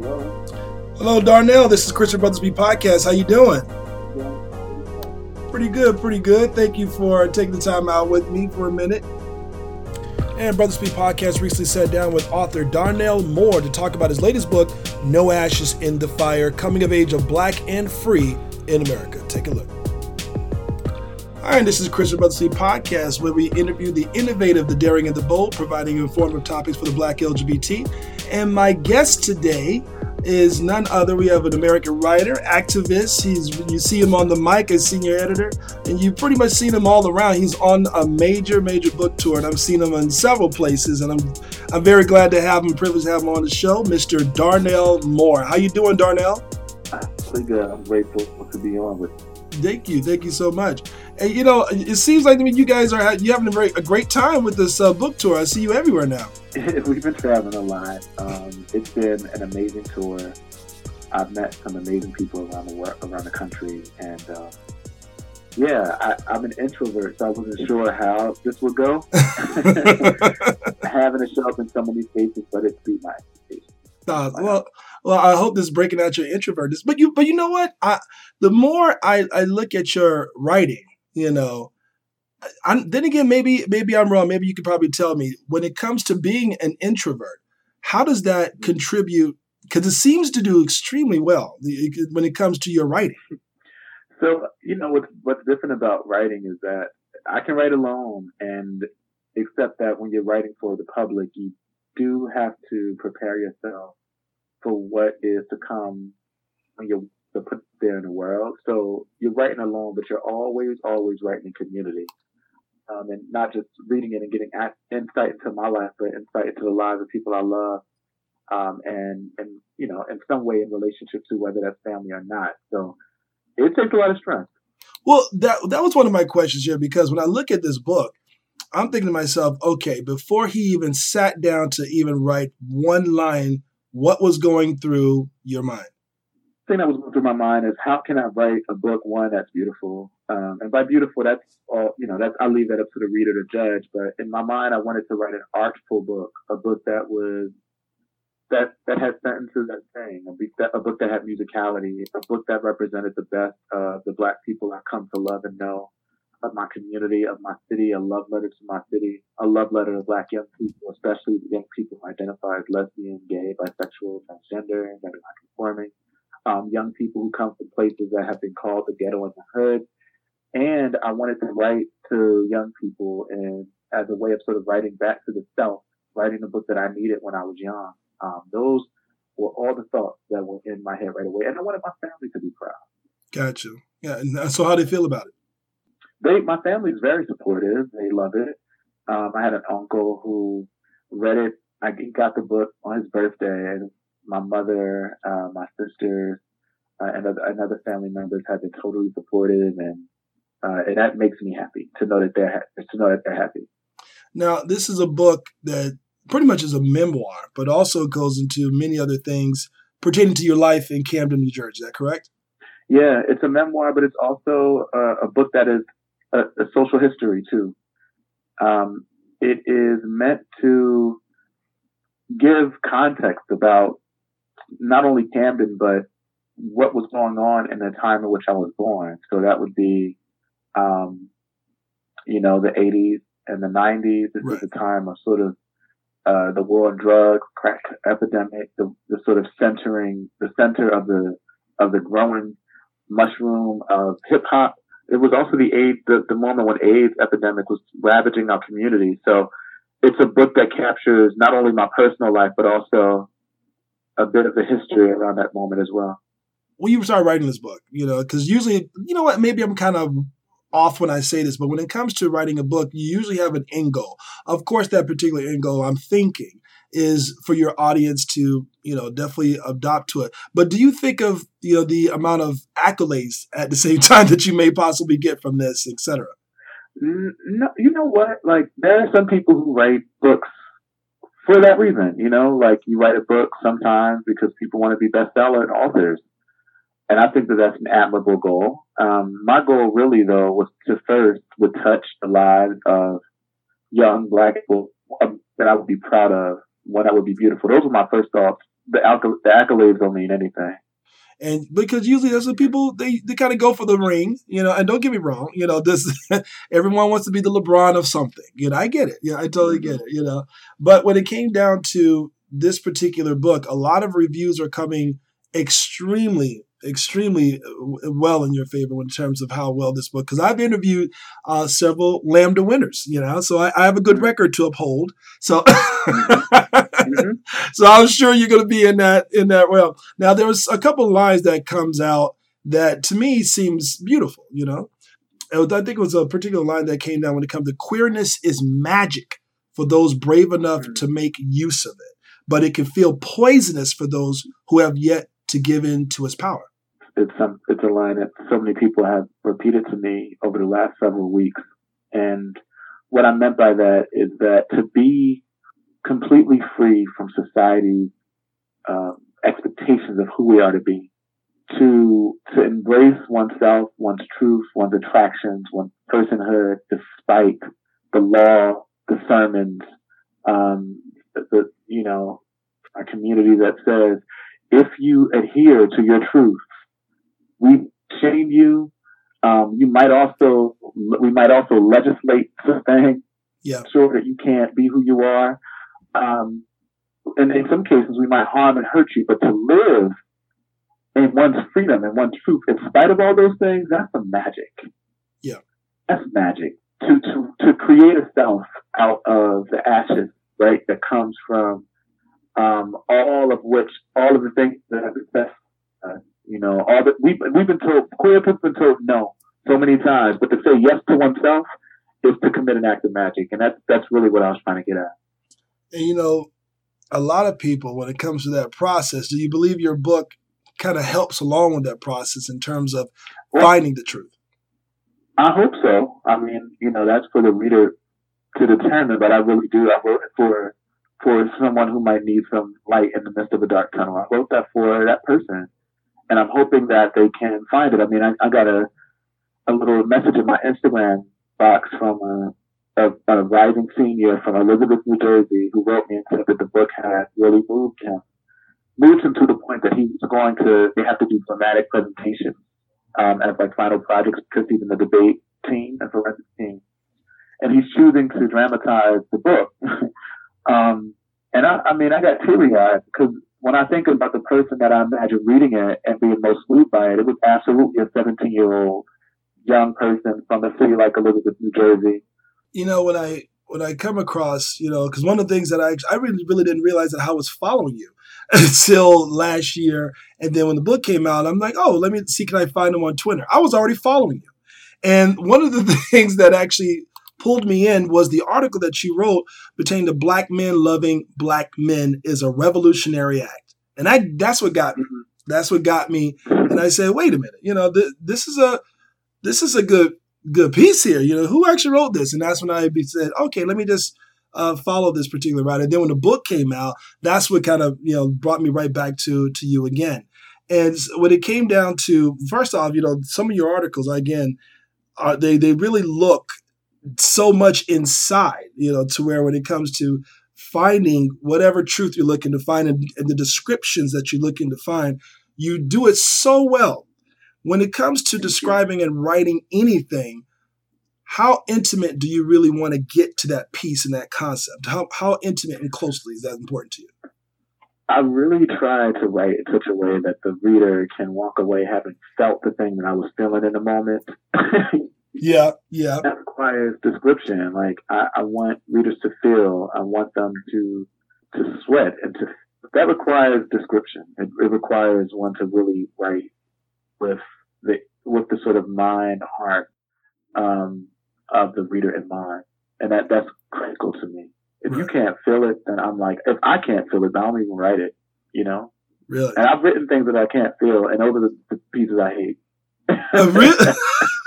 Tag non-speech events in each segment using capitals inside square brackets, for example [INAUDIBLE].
Hello. Hello, Darnell. This is Christian Brothers Speak Podcast. How you doing? Pretty good, pretty good. Thank you for taking the time out with me for a minute. And Brothers Speak Podcast recently sat down with author Darnell Moore to talk about his latest book, No Ashes in the Fire Coming of Age of Black and Free in America. Take a look. All right, this is Christian Brothers Speak Podcast, where we interview the innovative, the daring, and the bold, providing informative topics for the Black LGBT. And my guest today is none other. We have an American writer, activist. He's you see him on the mic as senior editor, and you've pretty much seen him all around. He's on a major, major book tour, and I've seen him in several places. And I'm I'm very glad to have him, privileged to have him on the show, Mr. Darnell Moore. How you doing, Darnell? Pretty good. I'm grateful to be on with. Thank you, thank you so much. And you know, it seems like I mean, you guys are you having a very a great time with this uh, book tour. I see you everywhere now. [LAUGHS] We've been traveling a lot. Um, it's been an amazing tour. I've met some amazing people around the world, around the country, and uh, yeah, I, am an introvert, so I wasn't sure how this would go. [LAUGHS] [LAUGHS] Having to show up in so many places, but it beat my expectations. Uh, well, well, I hope this is breaking out your introvertness. But you, but you know what? I the more I, I look at your writing, you know, I'm, then again, maybe maybe I'm wrong. Maybe you could probably tell me when it comes to being an introvert, how does that contribute? Because it seems to do extremely well when it comes to your writing. So you know what's what's different about writing is that I can write alone, and except that when you're writing for the public, you do have to prepare yourself for what is to come when you're put there in the world. So you're writing alone, but you're always, always writing in community. Um, and not just reading it and getting insight into my life, but insight into the lives of people I love. Um, and, and, you know, in some way in relationship to whether that's family or not. So it takes a lot of strength. Well, that, that was one of my questions here because when I look at this book, I'm thinking to myself, okay, before he even sat down to even write one line, what was going through your mind? The thing that was going through my mind is how can I write a book one that's beautiful, um, and by beautiful that's all you know. That's I leave that up to the reader to judge. But in my mind, I wanted to write an artful book, a book that was that that had sentences that sang, a book that, a book that had musicality, a book that represented the best of the black people I come to love and know, of my community, of my city, a love letter to my city, a love letter to black young people, especially young people who identify as lesbian, gay, bisexual, transgender, and nonconforming um, young people who come from places that have been called the ghetto and the hood. And I wanted to write to young people and as a way of sort of writing back to the self, writing the book that I needed when I was young. Um, those were all the thoughts that were in my head right away. And I wanted my family to be proud. Gotcha. Yeah. And uh, so how do they feel about it? They, my family is very supportive. They love it. Um, I had an uncle who read it. I got the book on his birthday and my mother, uh, my sisters, uh, and other family members have been totally supportive, and uh, and that makes me happy to know that they're ha- to know that they're happy. Now, this is a book that pretty much is a memoir, but also goes into many other things pertaining to your life in Camden, New Jersey. Is that correct? Yeah, it's a memoir, but it's also a, a book that is a, a social history too. Um, it is meant to give context about not only Camden, but what was going on in the time in which I was born. So that would be, um, you know, the 80s and the 90s. This right. was a time of sort of uh, the war on drugs, crack epidemic, the, the sort of centering, the center of the of the growing mushroom of hip hop. It was also the AIDS, the, the moment when AIDS epidemic was ravaging our community. So it's a book that captures not only my personal life, but also a bit of the history around that moment as well. When you started writing this book, you know, because usually, you know what, maybe I'm kind of off when I say this, but when it comes to writing a book, you usually have an end goal. Of course, that particular end goal I'm thinking is for your audience to, you know, definitely adopt to it. But do you think of, you know, the amount of accolades at the same [LAUGHS] time that you may possibly get from this, etc.? No, you know what? Like there are some people who write books for that reason, you know, like you write a book sometimes because people want to be bestseller authors. And I think that that's an admirable goal. Um, my goal really though was to first would touch the lives of young black people um, that I would be proud of, one that would be beautiful. Those were my first thoughts the, the accolades don't mean anything and because usually that's what people they, they kind of go for the ring, you know. And don't get me wrong, you know, this [LAUGHS] everyone wants to be the LeBron of something, you know. I get it, yeah, I totally get mm-hmm. it, you know. But when it came down to this particular book, a lot of reviews are coming extremely extremely uh, well in your favor in terms of how well this book because i've interviewed uh, several lambda winners you know so I, I, have a good record to uphold so mm-hmm. [LAUGHS] so i'm sure you're going to be in that in that well now there's a couple lines that comes out that to me seems beautiful you know was, i think it was a particular line that came down when it comes to queerness is magic for those brave enough mm-hmm. to make use of it but it can feel poisonous for those who have yet to give in to its power it's some it's a line that so many people have repeated to me over the last several weeks. And what I meant by that is that to be completely free from society's uh, expectations of who we are to be, to to embrace oneself, one's truth, one's attractions, one's personhood, despite the law, the sermons, um, the, the you know, our community that says if you adhere to your truth, we shame you. Um, you might also, we might also legislate something. Yeah. So that you can't be who you are. Um, and in some cases we might harm and hurt you, but to live in one's freedom and one's truth, in spite of all those things, that's the magic. Yeah. That's magic. To, to, to create a self out of the ashes, right, that comes from, um, all of which, all of the things that have been uh, you know, all the, we've, we've been told, queer people have been told no so many times, but to say yes to oneself is to commit an act of magic. And that's, that's really what I was trying to get at. And, you know, a lot of people, when it comes to that process, do you believe your book kind of helps along with that process in terms of well, finding the truth? I hope so. I mean, you know, that's for the reader to determine, but I really do. I wrote it for for someone who might need some light in the midst of a dark tunnel. I wrote that for that person and I'm hoping that they can find it. I mean, I, I got a a little message in my Instagram box from a, a, a rising senior from Elizabeth, New Jersey, who wrote me and said that the book had really moved him, moved him to the point that he's going to they have to do dramatic presentations um, as like final projects because he's in the debate team and forensic team, and he's choosing to dramatize the book. [LAUGHS] um, and I, I mean, I got teary eyed because when I think about the person that I imagine reading it and being most moved by it, it was absolutely a 17 year old young person from a city like Elizabeth, New Jersey. You know, when I when I come across, you know, because one of the things that I I really really didn't realize that I was following you [LAUGHS] until last year, and then when the book came out, I'm like, oh, let me see, can I find him on Twitter? I was already following you, and one of the [LAUGHS] things that actually pulled me in was the article that she wrote pertaining to black men loving black men is a revolutionary act. And I that's what got me. Mm-hmm. That's what got me. And I said, wait a minute, you know, th- this is a this is a good good piece here. You know, who actually wrote this? And that's when I said, okay, let me just uh, follow this particular writer. And then when the book came out, that's what kind of you know brought me right back to to you again. And when it came down to first off, you know, some of your articles again, are they they really look so much inside, you know, to where when it comes to finding whatever truth you're looking to find and, and the descriptions that you're looking to find, you do it so well. When it comes to describing and writing anything, how intimate do you really want to get to that piece and that concept? How, how intimate and closely is that important to you? I really try to write in such a way that the reader can walk away having felt the thing that I was feeling in the moment. [LAUGHS] Yeah, yeah. That requires description. Like I, I want readers to feel. I want them to to sweat and to. That requires description. It, it requires one to really write with the with the sort of mind, heart um, of the reader in mind, and that that's critical to me. If right. you can't feel it, then I'm like, if I can't feel it, I don't even write it. You know. Really. And I've written things that I can't feel, and are the, the pieces I hate. Uh, really? [LAUGHS] [LAUGHS]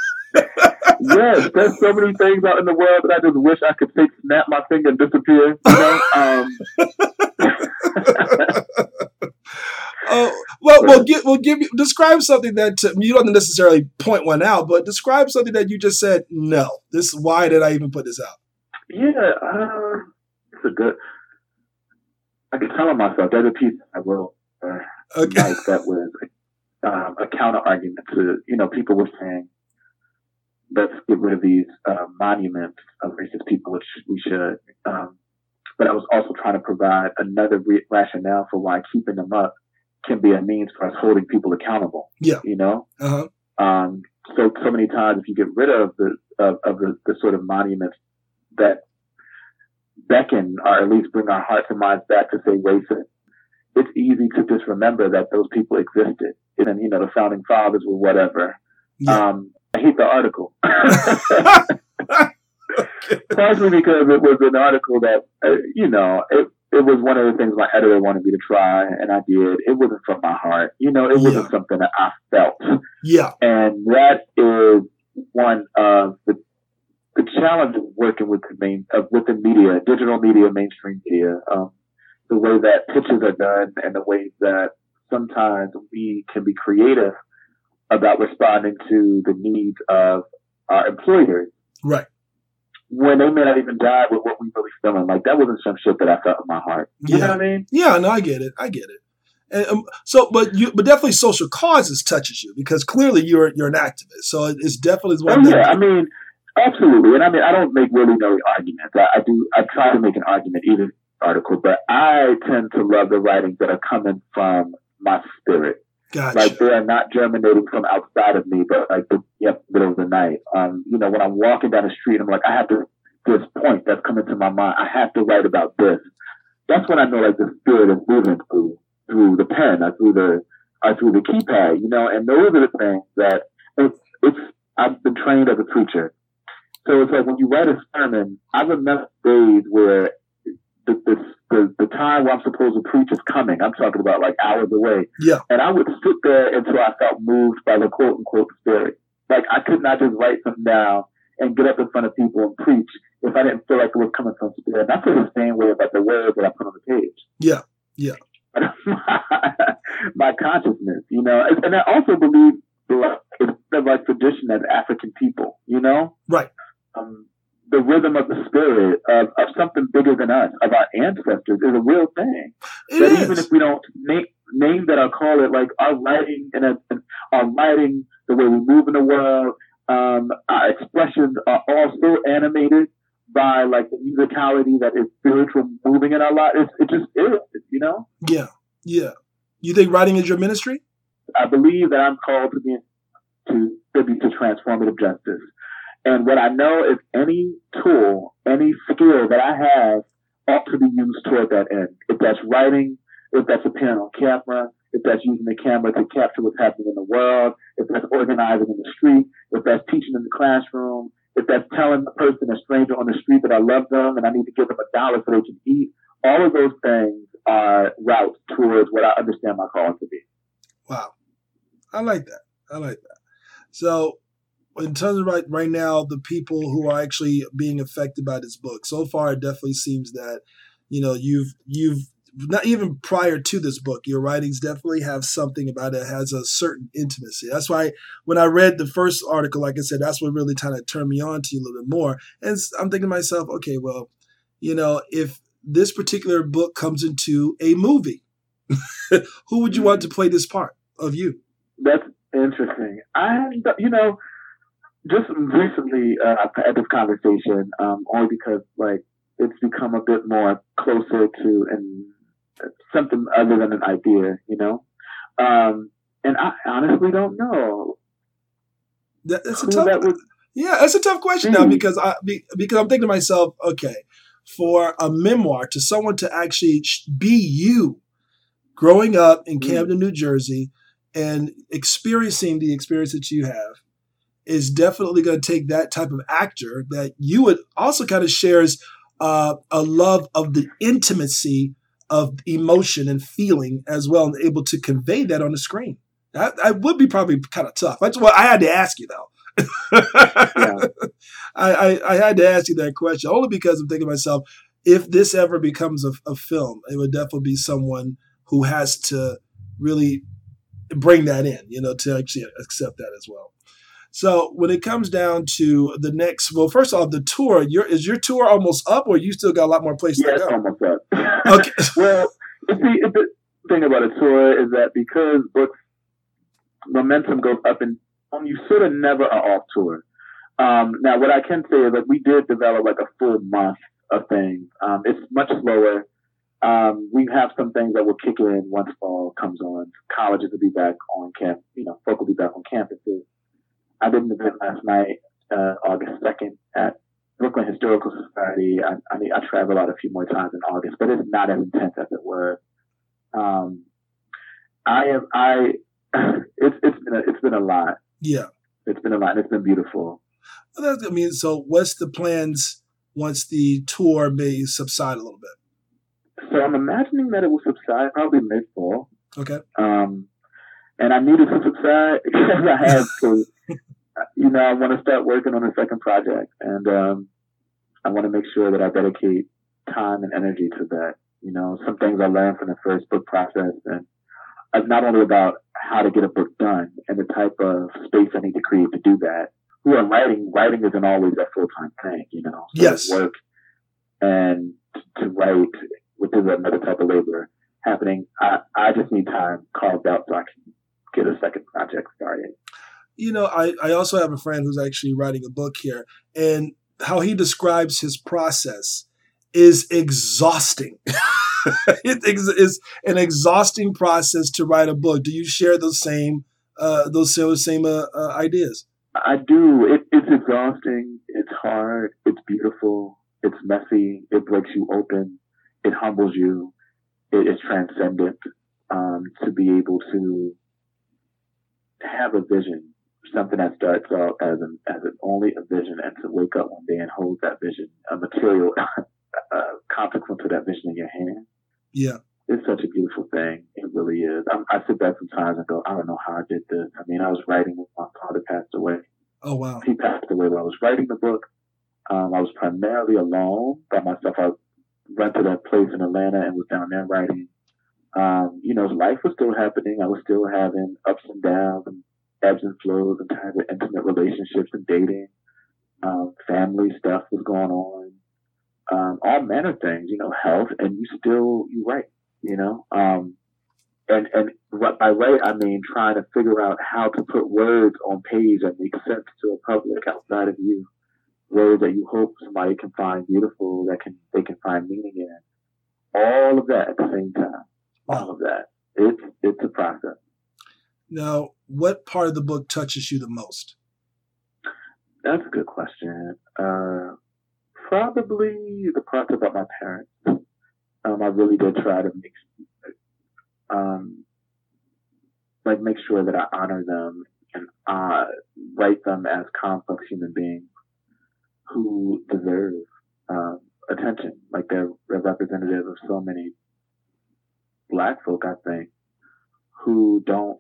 yes, there's so many things out in the world that I just wish I could take, snap my finger, and disappear. You know. Um, [LAUGHS] oh well, we'll give we'll give you describe something that to, you don't necessarily point one out, but describe something that you just said. No, this. Why did I even put this out? Yeah, uh, it's a good. I can tell myself there's a piece I wrote uh, okay. like that was um, a counter argument to you know people were saying let's get rid of these uh, monuments of racist people, which we should. Um, but I was also trying to provide another re- rationale for why keeping them up can be a means for us holding people accountable. Yeah. You know? Uh-huh. Um, so, so many times if you get rid of the, of, of the, the sort of monuments that beckon or at least bring our hearts and minds back to say racist, it's easy to just remember that those people existed. And, you know, the founding fathers were whatever. Yeah. Um, I hate the article. [LAUGHS] [LAUGHS] Partially because it was an article that, uh, you know, it, it was one of the things my editor wanted me to try, and I did. It wasn't from my heart. You know, it wasn't something that I felt. Yeah. And that is one of the the challenge of working with the main uh, with the media, digital media, mainstream media, um, the way that pitches are done, and the way that sometimes we can be creative about responding to the needs of our employers. Right. When they may not even die with what we really feeling. Like that wasn't some shit that I felt in my heart. You yeah. know what I mean? Yeah, no, I get it. I get it. And um, so, but you, but definitely social causes touches you because clearly you're you're an activist. So it's definitely one. Oh, yeah, I mean, absolutely. And I mean, I don't make really no arguments. I, I do. I try to make an argument, even article, but I tend to love the writings that are coming from my spirit. Gotcha. Like they are not germinating from outside of me, but like the yep, middle of the night. Um, you know, when I'm walking down the street, I'm like, I have to this point that's coming to my mind. I have to write about this. That's when I know like the spirit is moving through through the pen, or through the or through the keypad. You know, and those are the things that it's it's. I've been trained as a preacher, so it's like when you write a sermon. I remember days where the, the, the, the time where I'm supposed to preach is coming. I'm talking about like hours away. Yeah. And I would sit there until I felt moved by the quote unquote spirit. Like I could not just write something down and get up in front of people and preach if I didn't feel like it was coming from spirit. And I feel the same way about the words that I put on the page. Yeah. Yeah. [LAUGHS] my, consciousness, you know, and I also believe it's like tradition as African people, you know? Right. Um, the rhythm of the spirit of, of something bigger than us, of our ancestors, is a real thing. It that is. even if we don't name, name that or call it, like our writing and our writing, the way we move in the world, um, our expressions are all so animated by like the musicality that is spiritual moving in our lives. It, it just is, you know? Yeah, yeah. You think writing is your ministry? I believe that I'm called to be to contribute to transformative justice. And what I know is any tool, any skill that I have ought to be used toward that end. If that's writing, if that's appearing on camera, if that's using the camera to capture what's happening in the world, if that's organizing in the street, if that's teaching in the classroom, if that's telling a person, a stranger on the street that I love them and I need to give them a dollar so they can eat, all of those things are routes towards what I understand my calling to be. Wow. I like that. I like that. So in terms of right right now, the people who are actually being affected by this book, so far it definitely seems that you know you've you've not even prior to this book, your writings definitely have something about it has a certain intimacy. That's why when I read the first article, like I said, that's what really kind of turned me on to you a little bit more. And I'm thinking to myself, okay, well, you know, if this particular book comes into a movie, [LAUGHS] who would you want mm. to play this part of you? That's interesting. I, you know, just recently uh, I've had this conversation um, only because like it's become a bit more closer to and something other than an idea, you know. Um, and I honestly don't know. That, that's a tough. That would, yeah, that's a tough question now because I because I'm thinking to myself, okay, for a memoir to someone to actually be you, growing up in mm. Camden, New Jersey, and experiencing the experience that you have is definitely going to take that type of actor that you would also kind of shares uh, a love of the intimacy of emotion and feeling as well, and able to convey that on the screen. That, that would be probably kind of tough. That's what I had to ask you though. yeah. [LAUGHS] I, I, I, had to ask you that question only because I'm thinking to myself, if this ever becomes a, a film, it would definitely be someone who has to really bring that in, you know, to actually accept that as well. So when it comes down to the next, well, first off, the tour, your is your tour almost up, or you still got a lot more places yeah, to go? almost up. [LAUGHS] okay. well, See, the thing about a tour is that because books momentum goes up and um, you sort of never are off tour. Um, now, what I can say is that we did develop like a full month of things. Um, it's much slower. Um, we have some things that will kick in once fall comes on. Colleges will be back on camp. You know, folk will be back on campuses. I did an event last night, uh, August 2nd at Brooklyn Historical Society. I, I, mean, I travel out a few more times in August, but it's not as intense as it was. Um, I have, I, [LAUGHS] it's, it's been a, it's been a lot. Yeah. It's been a lot. It's been beautiful. Well, I mean, so what's the plans once the tour may subside a little bit? So I'm imagining that it will subside probably mid fall. Okay. Um, and I needed to subside [LAUGHS] because I had [LAUGHS] to, you know, I want to start working on a second project and, um, I want to make sure that I dedicate time and energy to that. You know, some things I learned from the first book process and it's not only about how to get a book done and the type of space I need to create to do that. Who I'm writing, writing isn't always a full time thing, you know. So yes. Work and to write, which is another type of labor happening. I, I just need time carved out so I can get a second project started. You know, I, I also have a friend who's actually writing a book here, and how he describes his process is exhausting. [LAUGHS] it is an exhausting process to write a book. Do you share those same uh, those same uh, uh, ideas? I do. It, it's exhausting. It's hard. It's beautiful. It's messy. It breaks you open. It humbles you. It is transcendent. Um, to be able to have a vision, something that starts out as an as an only a vision, and to wake up one day and hold that vision, a material [LAUGHS] uh, consequence of that vision in your hand. Yeah. It's such a beautiful thing. It really is. I, I sit back sometimes and go, I don't know how I did this. I mean, I was writing when my father passed away. Oh, wow. He passed away while I was writing the book. Um, I was primarily alone by myself. I rented a place in Atlanta and was down there writing. Um, you know, life was still happening. I was still having ups and downs and ebbs and flows and kind of intimate relationships and dating. Um, family stuff was going on um, all manner of things, you know, health, and you still you write, you know. Um, and and by write I mean trying to figure out how to put words on page that make sense to a public outside of you, words that you hope somebody can find beautiful, that can they can find meaning in. All of that at the same time. All of that. It's it's a process. Now, what part of the book touches you the most? That's a good question. Uh, probably the part about my parents. Um, I really did try to make, um, like make sure that I honor them and uh, write them as complex human beings who deserve um, attention. Like they're, they're representative of so many black folk, I think, who don't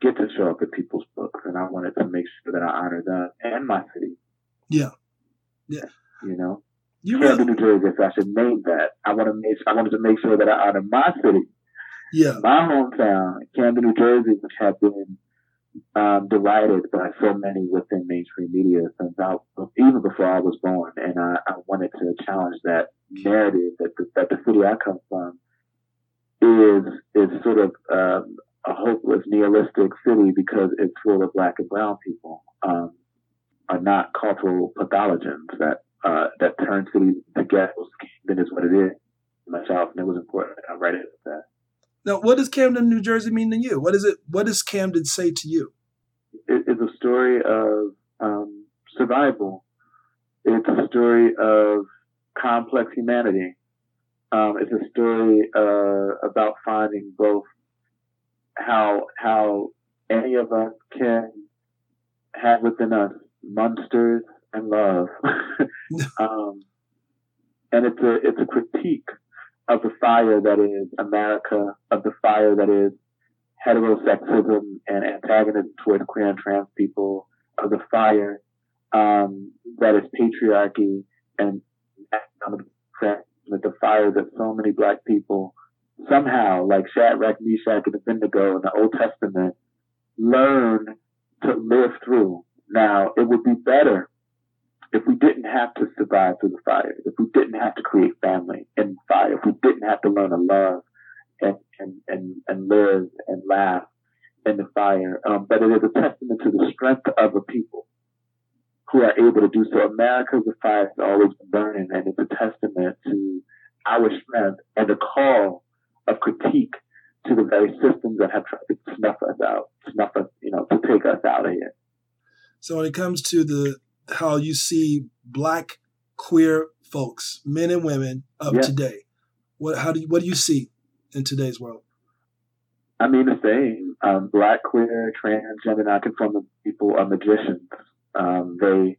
get to show up in people's books. And I wanted to make sure that I honor them and my city. Yeah. Yeah. You know, you Camden, New Jersey. If I should name that, I want to make. I wanted to make sure that I honor my city. Yeah. My hometown, Camden, New Jersey, which had been um, derided by so many within mainstream media since I, even before I was born, and I, I wanted to challenge that narrative that the, that the city I come from is is sort of um, a hopeless, nihilistic city because it's full of black and brown people. Um, are not cultural pathogens that uh, that turn cities to ghettos. Camden is what it is. My child, and it was important. I write it that. Now, what does Camden, New Jersey, mean to you? What is it? What does Camden say to you? It, it's a story of um, survival. It's a story of complex humanity. Um, it's a story uh, about finding both how how any of us can have within us monsters and love. [LAUGHS] um, and it's a it's a critique of the fire that is America, of the fire that is heterosexism and antagonism towards queer and trans people, of the fire um, that is patriarchy and the fire that so many black people somehow, like Shadrach, Meshach, and Abednego in the Old Testament, learn to live through now, it would be better if we didn't have to survive through the fire, if we didn't have to create family in fire, if we didn't have to learn to love and, and, and, and live and laugh in the fire, um, but it is a testament to the strength of a people who are able to do so. America's fire has always been burning, and it's a testament to our strength and the call of critique to the very systems that have tried to snuff us out, snuff us, you know, to take us out of here. So when it comes to the how you see black queer folks, men and women of yeah. today, what how do you, what do you see in today's world? I mean the same. Um, black, queer, transgender, non-conforming people are magicians. Um, they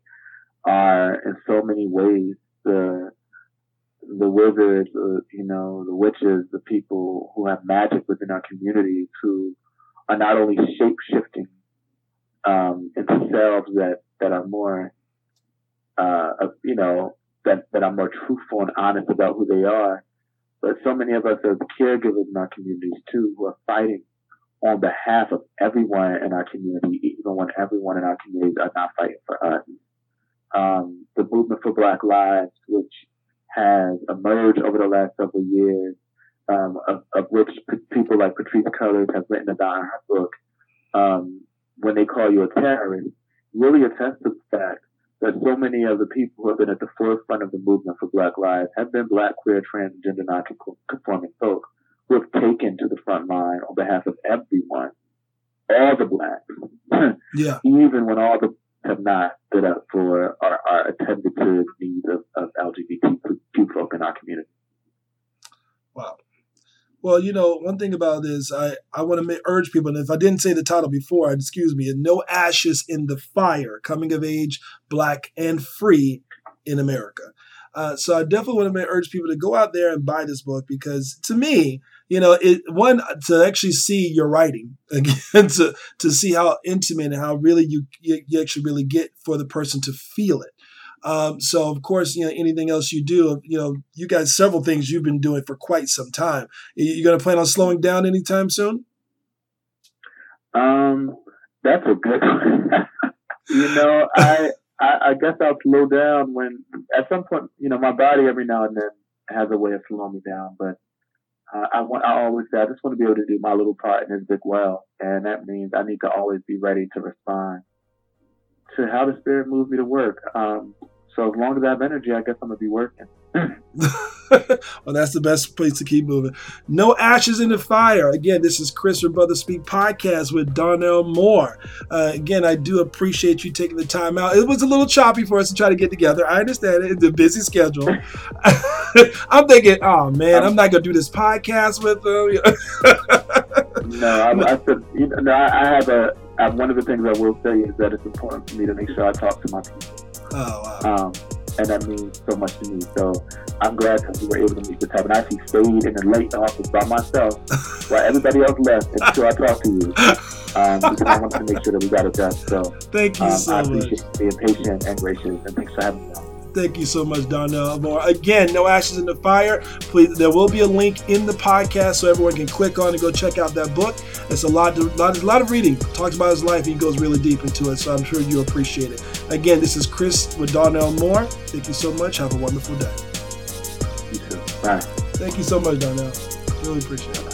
are in so many ways the the wizards, uh, you know, the witches, the people who have magic within our communities who are not only shape shifting um, into selves that, that are more, uh, you know, that, that are more truthful and honest about who they are. But so many of us are caregivers in our communities too, who are fighting on behalf of everyone in our community, even when everyone in our communities are not fighting for us. Um, the movement for Black Lives, which has emerged over the last several years, um, of, of, which p- people like Patrisse Cullors have written about in her book, um, when they call you a terrorist, really attests to the fact that so many of the people who have been at the forefront of the movement for Black Lives have been Black, queer, transgender, non-conforming folk who have taken to the front line on behalf of everyone, all the Blacks, [CLEARS THROAT] yeah. even when all the have not stood up for or, or attended to the needs of, of LGBTQ folk in our community. Wow. Well, you know, one thing about this, I, I want to urge people, and if I didn't say the title before, excuse me, No Ashes in the Fire Coming of Age, Black, and Free in America. Uh, so I definitely want to urge people to go out there and buy this book because to me, you know, it one to actually see your writing [LAUGHS] again, to to see how intimate and how really you you actually really get for the person to feel it. Um, so of course, you know, anything else you do, you know, you got several things you've been doing for quite some time. You, going to plan on slowing down anytime soon? Um, that's a good [LAUGHS] one. you know, I, I, I guess I'll slow down when at some point, you know, my body every now and then has a way of slowing me down, but uh, I want, I always say, I just want to be able to do my little part in this big well. And that means I need to always be ready to respond to how the spirit moves me to work. Um, so as long as I have energy, I guess I'm gonna be working. [LAUGHS] well, that's the best place to keep moving. No ashes in the fire. Again, this is Chris from Brother Speak podcast with Darnell Moore. Uh, again, I do appreciate you taking the time out. It was a little choppy for us to try to get together. I understand it. It's a busy schedule. [LAUGHS] I'm thinking, oh man, I'm not gonna do this podcast with them. no, I, [LAUGHS] I, said, you know, I have a. I, one of the things I will say is that it's important for me to make sure I talk to my people. Oh, wow. Um, and that means so much to me. So I'm glad that we were able to meet the time. And I actually stayed in the late office by myself [LAUGHS] while everybody else left until I talked to you. Um, because I wanted to make sure that we got it done. So thank you um, so I appreciate much. being patient and gracious, and thanks for having me on. Thank you so much, Darnell Moore. Again, no ashes in the fire. Please, there will be a link in the podcast so everyone can click on and go check out that book. It's a lot, to, lot, a lot of reading. Talks about his life. He goes really deep into it, so I'm sure you appreciate it. Again, this is Chris with Darnell Moore. Thank you so much. Have a wonderful day. You too. Bye. Thank you so much, Darnell. Really appreciate it.